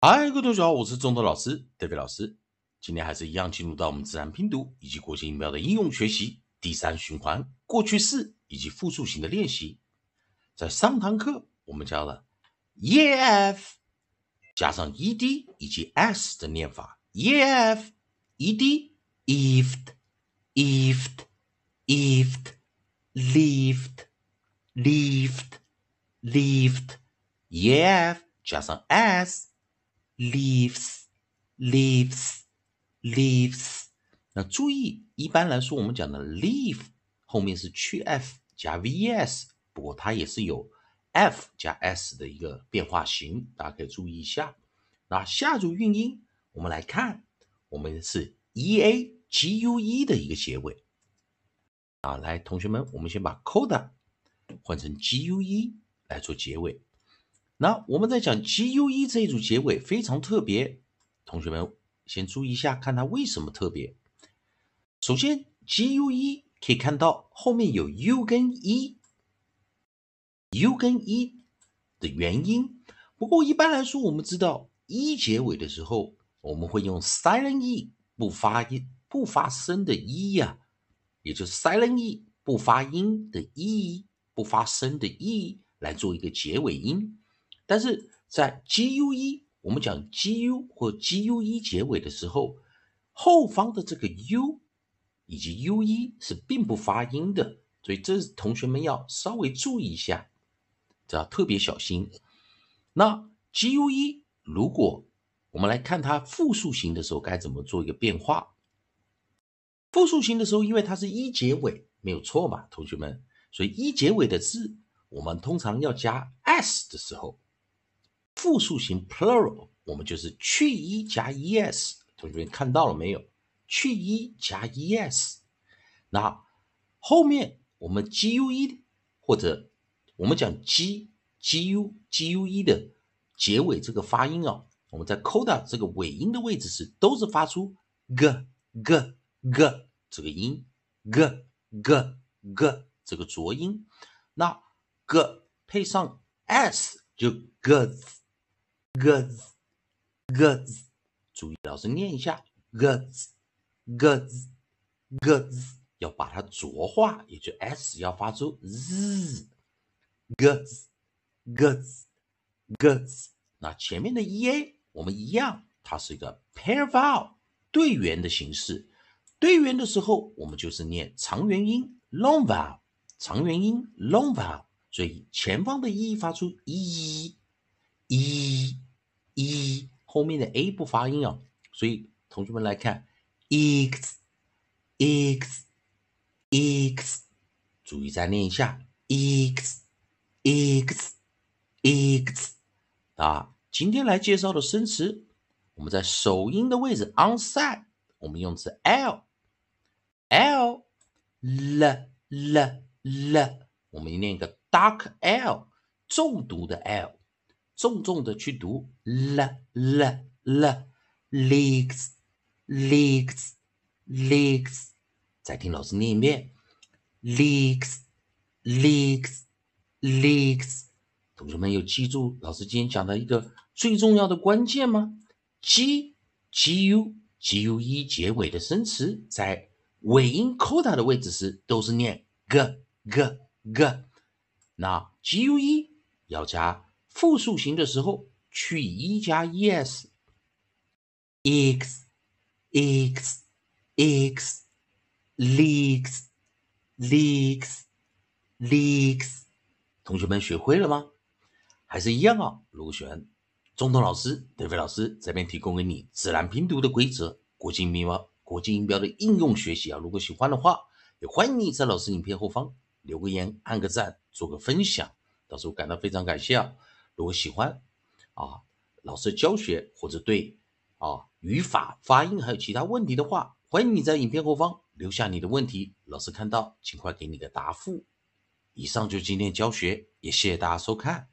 嗨，各位同学好，我是中德老师德飞老师。今天还是一样进入到我们自然拼读以及国际音标的应用学习第三循环过去式以及复数型的练习。在上堂课我们教了 ef 加上 ed 以及 s 的念法，ef ed ifed ifed ifed lived lived lived ef 加上 s leaves, leaves, leaves。那注意，一般来说，我们讲的 leave 后面是去 f 加 vs，不过它也是有 f 加 s 的一个变化型，大家可以注意一下。那下组韵音，我们来看，我们是 e a g u e 的一个结尾。啊，来，同学们，我们先把 coda 换成 g u e 来做结尾。那我们在讲 G U E 这一组结尾非常特别，同学们先注意一下，看它为什么特别。首先，G U E 可以看到后面有 U 跟 E，U 跟 E 的原因。不过一般来说，我们知道 E 结尾的时候，我们会用 silent E 不发音、不发声的 E 呀，也就是 silent E 不发音的 E、不发声的 E 来做一个结尾音。但是在 G U E，我们讲 G U 或 G U E 结尾的时候，后方的这个 U 以及 U E 是并不发音的，所以这同学们要稍微注意一下，这要特别小心。那 G U E 如果我们来看它复数型的时候，该怎么做一个变化？复数型的时候，因为它是一结尾，没有错嘛，同学们，所以一结尾的字，我们通常要加 s 的时候。复数型 plural，我们就是去一加 es，同学们看到了没有？去一加 es，那后面我们 gue 或者我们讲 g gu gue 的结尾这个发音啊，我们在 coda 这个尾音的位置是都是发出 g g g 这个音，g g g 这个浊音，那 g 配上 s 就 gs。Good goods，注意，老师念一下 goods goods goods，要把它浊化，也就 s 要发出 z goods goods goods。那前面的 e a 我们一样，它是一个 pair vowel 对元的形式。对元的时候，我们就是念长元音 long vowel，长元音 long vowel，所以前方的 e 发出 e e。e 后面的 a 不发音啊，所以同学们来看，x x x，注意再念一下，x x x 啊。今天来介绍的生词，我们在首音的位置 on side，我们用词 l l l l l，我们念一个 dark l，重读的 l。重重的去读 l l l legs legs legs，再听老师念一遍 legs legs legs。同学们有记住老师今天讲的一个最重要的关键吗？g g u g u e 结尾的生词在尾音 coda 的位置时都是念 g g g，那 g u e 要加。复数型的时候去一加 es，x x x leaks leaks leaks，同学们学会了吗？还是一样啊？如果喜欢，中东老师、德飞老师这边提供给你自然拼读的规则、国际音标、国际音标的应用学习啊。如果喜欢的话，也欢迎你在老师影片后方留个言、按个赞、做个分享，到时候感到非常感谢啊。如果喜欢啊，老师教学或者对啊语法、发音还有其他问题的话，欢迎你在影片后方留下你的问题，老师看到尽快给你个答复。以上就是今天教学，也谢谢大家收看。